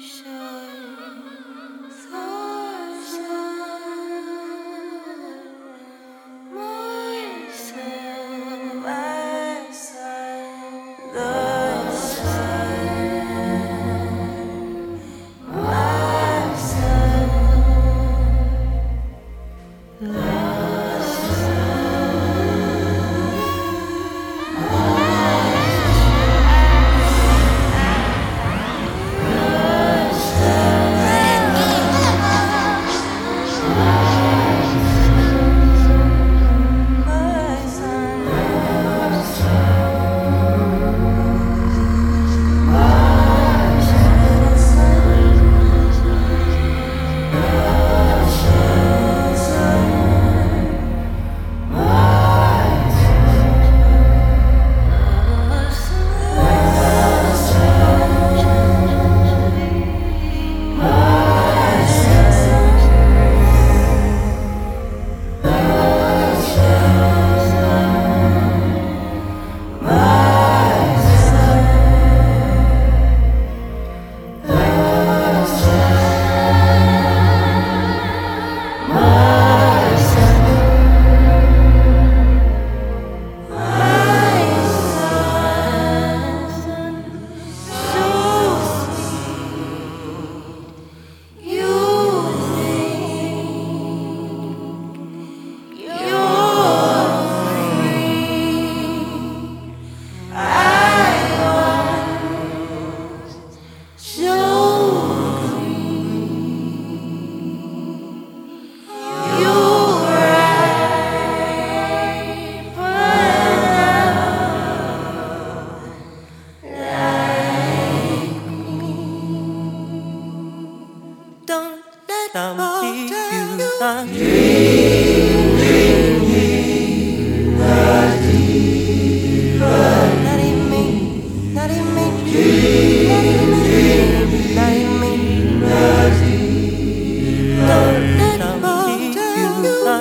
shine. So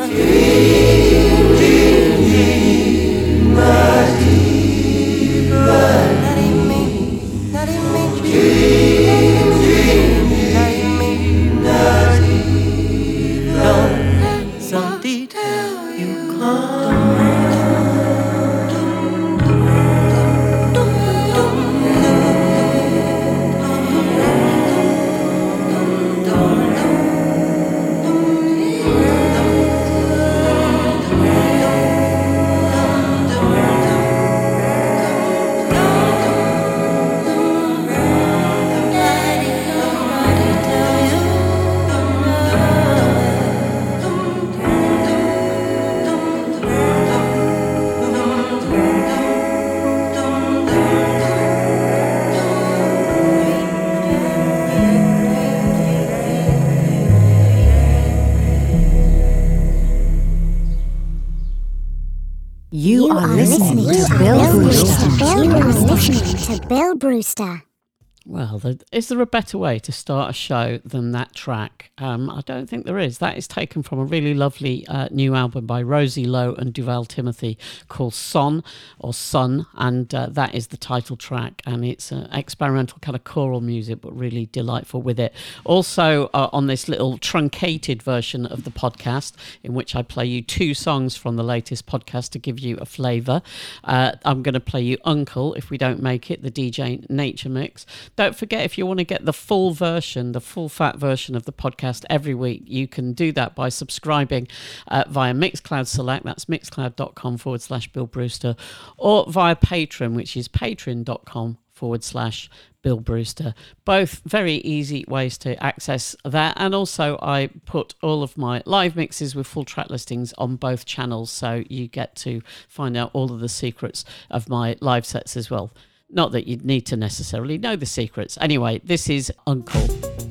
Jesus. Brewster. Well, is there a better way to start a show than that track? Um, I don't think there is. That is taken from a really lovely uh, new album by Rosie Lowe and Duval Timothy called Son or Sun, and uh, that is the title track. And it's an experimental kind of choral music, but really delightful with it. Also, uh, on this little truncated version of the podcast, in which I play you two songs from the latest podcast to give you a flavour, uh, I'm going to play you Uncle if we don't make it, the DJ Nature Mix. Don't forget, if you want to get the full version, the full fat version of the podcast, podcast every week, you can do that by subscribing uh, via Mixcloud Select. That's mixcloud.com forward slash Bill Brewster, or via Patreon, which is patreon.com forward slash Bill Brewster. Both very easy ways to access that. And also, I put all of my live mixes with full track listings on both channels. So you get to find out all of the secrets of my live sets as well. Not that you'd need to necessarily know the secrets. Anyway, this is Uncle.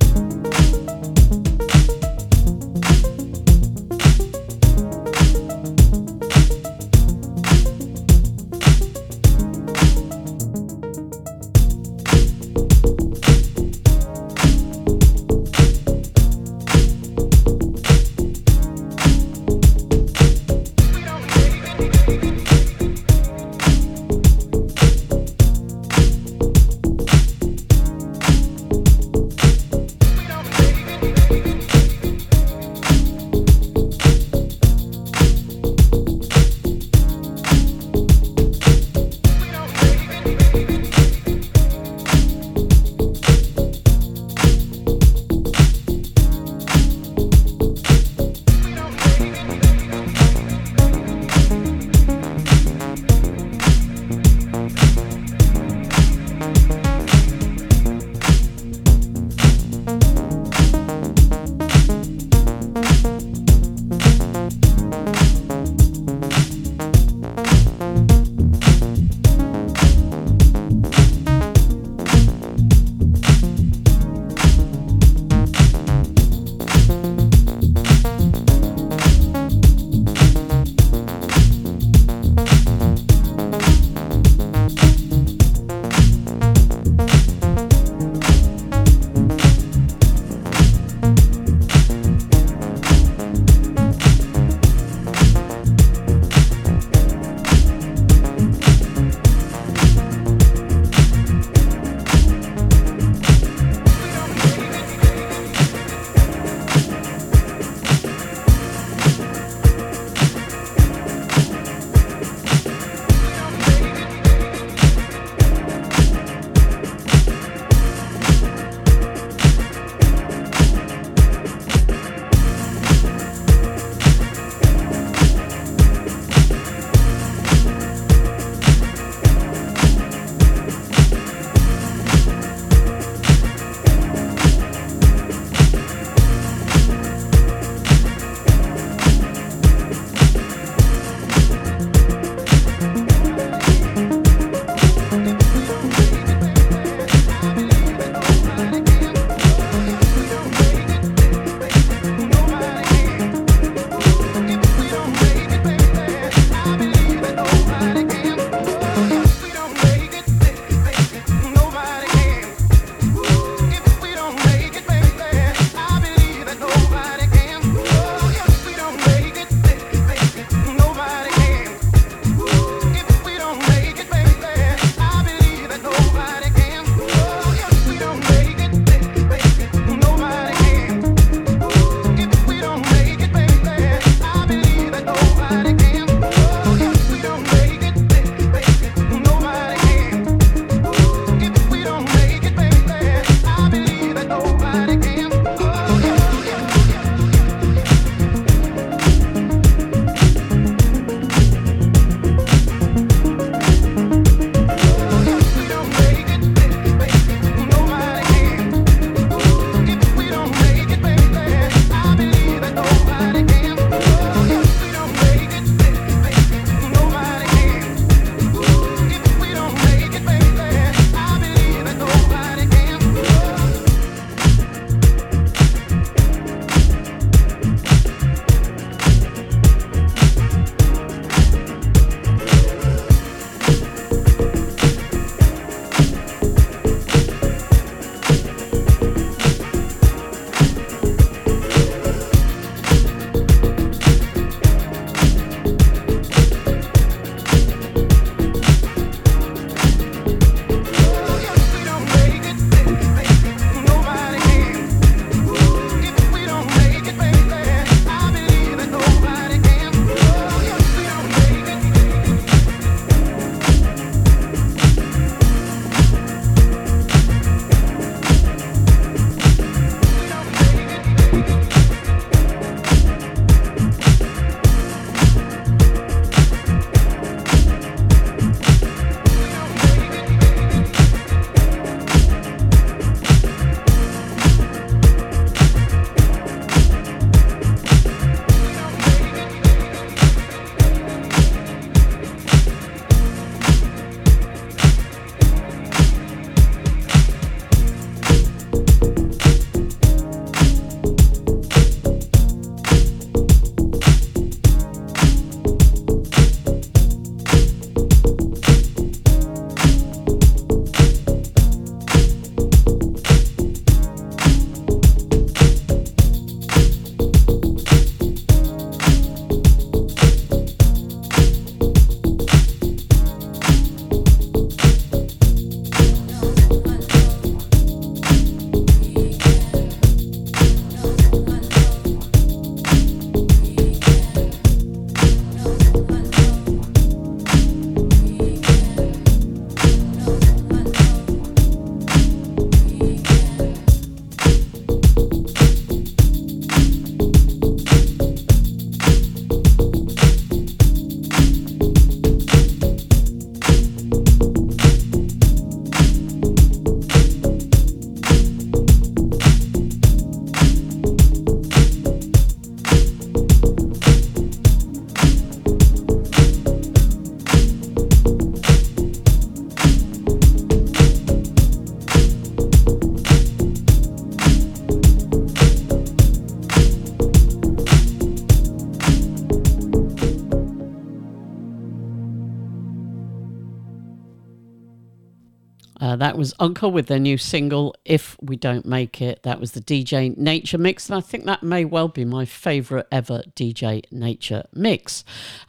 That was Uncle with their new single, If We Don't Make It. That was the DJ Nature mix, and I think that may well be my favourite ever DJ Nature mix.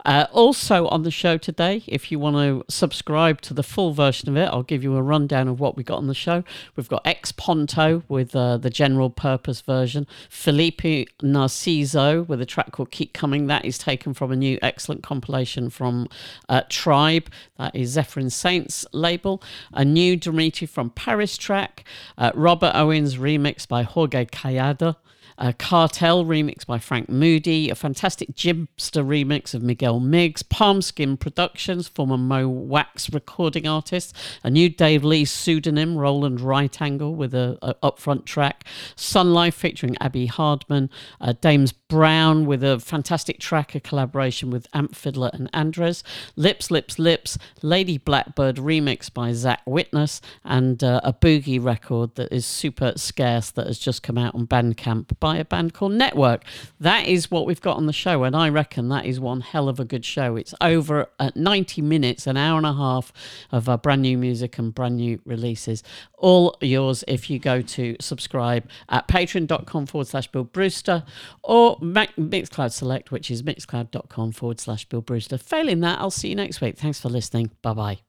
Uh, also on the show today, if you want to subscribe to the full version of it, I'll give you a rundown of what we got on the show. We've got Ex Ponto with uh, the general purpose version, Felipe Narciso with a track called Keep Coming. That is taken from a new excellent compilation from uh, Tribe, that is Zepherin Saints label. A new Dimitri from Paris track, uh, Robert Owens remix by Jorge Caiado. A Cartel remix by Frank Moody, a fantastic Jimster remix of Miguel Miggs, Palmskin Productions, former Mo Wax recording artist, a new Dave Lee pseudonym, Roland Right Angle, with a, a upfront track, Sun Life featuring Abby Hardman, uh, Dames Brown with a fantastic track, a collaboration with Amp Fiddler and Andres, Lips, Lips, Lips, Lady Blackbird remix by Zach Witness, and uh, a boogie record that is super scarce that has just come out on Bandcamp by a band called Network. That is what we've got on the show, and I reckon that is one hell of a good show. It's over at 90 minutes, an hour and a half of uh, brand new music and brand new releases. All yours if you go to subscribe at patreon.com forward slash Bill Brewster or Mixcloud Select, which is mixcloud.com forward slash Bill Brewster. Failing that, I'll see you next week. Thanks for listening. Bye bye.